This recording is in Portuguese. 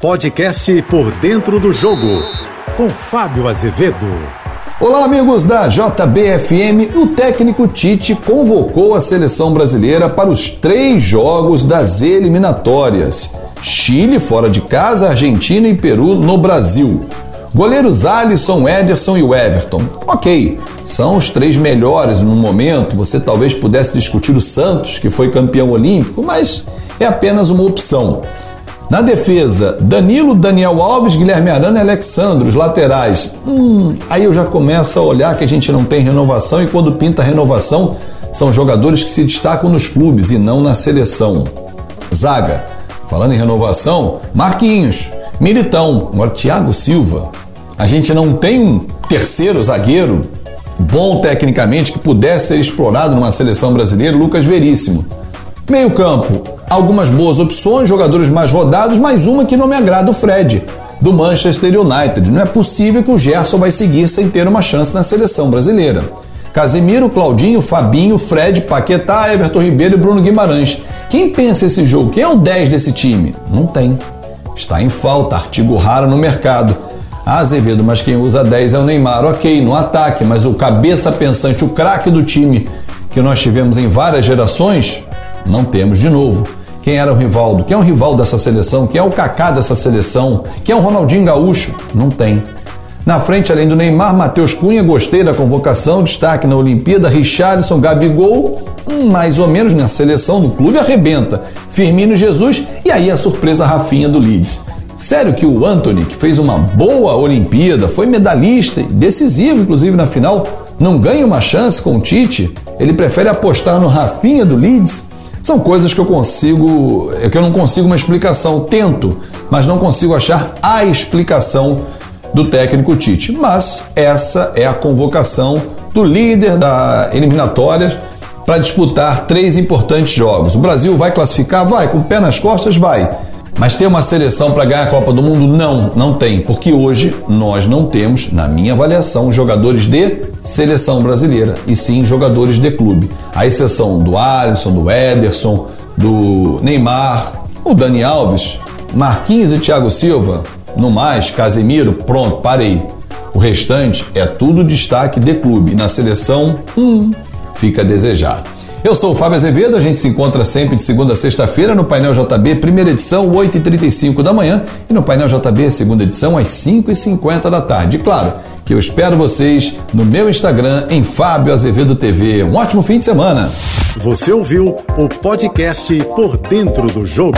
Podcast Por Dentro do Jogo, com Fábio Azevedo. Olá, amigos da JBFM. O técnico Tite convocou a seleção brasileira para os três jogos das eliminatórias: Chile fora de casa, Argentina e Peru no Brasil. Goleiros Alisson, Ederson e Everton. Ok, são os três melhores no momento. Você talvez pudesse discutir o Santos, que foi campeão olímpico, mas é apenas uma opção. Na defesa, Danilo, Daniel Alves, Guilherme Arana e Alexandre, os laterais. Hum, aí eu já começo a olhar que a gente não tem renovação e quando pinta renovação, são jogadores que se destacam nos clubes e não na seleção. Zaga, falando em renovação, Marquinhos, Militão, agora Thiago Silva. A gente não tem um terceiro zagueiro bom tecnicamente que pudesse ser explorado numa seleção brasileira, Lucas Veríssimo. Meio campo, algumas boas opções, jogadores mais rodados, mas uma que não me agrada, o Fred, do Manchester United. Não é possível que o Gerson vai seguir sem ter uma chance na seleção brasileira. Casemiro, Claudinho, Fabinho, Fred, Paquetá, Everton Ribeiro e Bruno Guimarães. Quem pensa esse jogo? Quem é o 10 desse time? Não tem. Está em falta, artigo raro no mercado. Ah, Azevedo, mas quem usa 10 é o Neymar. Ok, no ataque, mas o cabeça pensante, o craque do time que nós tivemos em várias gerações, não temos de novo. Quem era o Rivaldo? Quem é o rival dessa seleção? Quem é o Kaká dessa seleção? Quem é o Ronaldinho Gaúcho? Não tem. Na frente, além do Neymar, Matheus Cunha, gostei da convocação, destaque na Olimpíada, Richarlison, Gabigol, hum, mais ou menos na seleção, no clube arrebenta. Firmino Jesus e aí a surpresa Rafinha do Leeds. Sério que o Anthony, que fez uma boa Olimpíada, foi medalhista decisivo, inclusive na final, não ganha uma chance com o Tite? Ele prefere apostar no Rafinha do Leeds? São coisas que eu consigo, é que eu não consigo uma explicação. Tento, mas não consigo achar a explicação do técnico Tite. Mas essa é a convocação do líder da eliminatória para disputar três importantes jogos. O Brasil vai classificar? Vai, com o pé nas costas, vai. Mas tem uma seleção para ganhar a Copa do Mundo? Não, não tem, porque hoje nós não temos, na minha avaliação, jogadores de seleção brasileira, e sim jogadores de clube. A exceção do Alisson, do Ederson, do Neymar, o Dani Alves, Marquinhos e Thiago Silva, no mais, Casemiro, pronto, parei. O restante é tudo destaque de clube. Na seleção, hum, fica a desejar. Eu sou o Fábio Azevedo, a gente se encontra sempre de segunda a sexta-feira no Painel JB, primeira edição, 8h35 da manhã, e no Painel JB, segunda edição, às 5h50 da tarde. E claro que eu espero vocês no meu Instagram, em Fábio Azevedo TV. Um ótimo fim de semana. Você ouviu o podcast Por Dentro do Jogo.